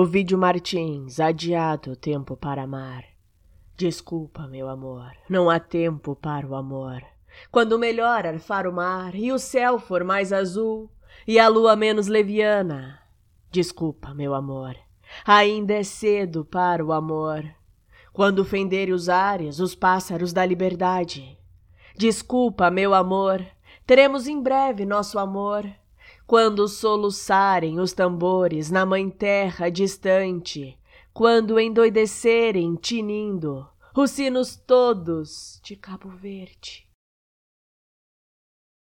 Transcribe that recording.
Ovidio Martins, adiado o tempo para amar. Desculpa, meu amor, não há tempo para o amor. Quando melhor arfar o mar e o céu for mais azul e a lua menos leviana. Desculpa, meu amor, ainda é cedo para o amor. Quando fenderem os ares, os pássaros da liberdade. Desculpa, meu amor, teremos em breve nosso amor. Quando soluçarem os tambores na mãe terra distante, quando endoidecerem tinindo os sinos todos de Cabo Verde.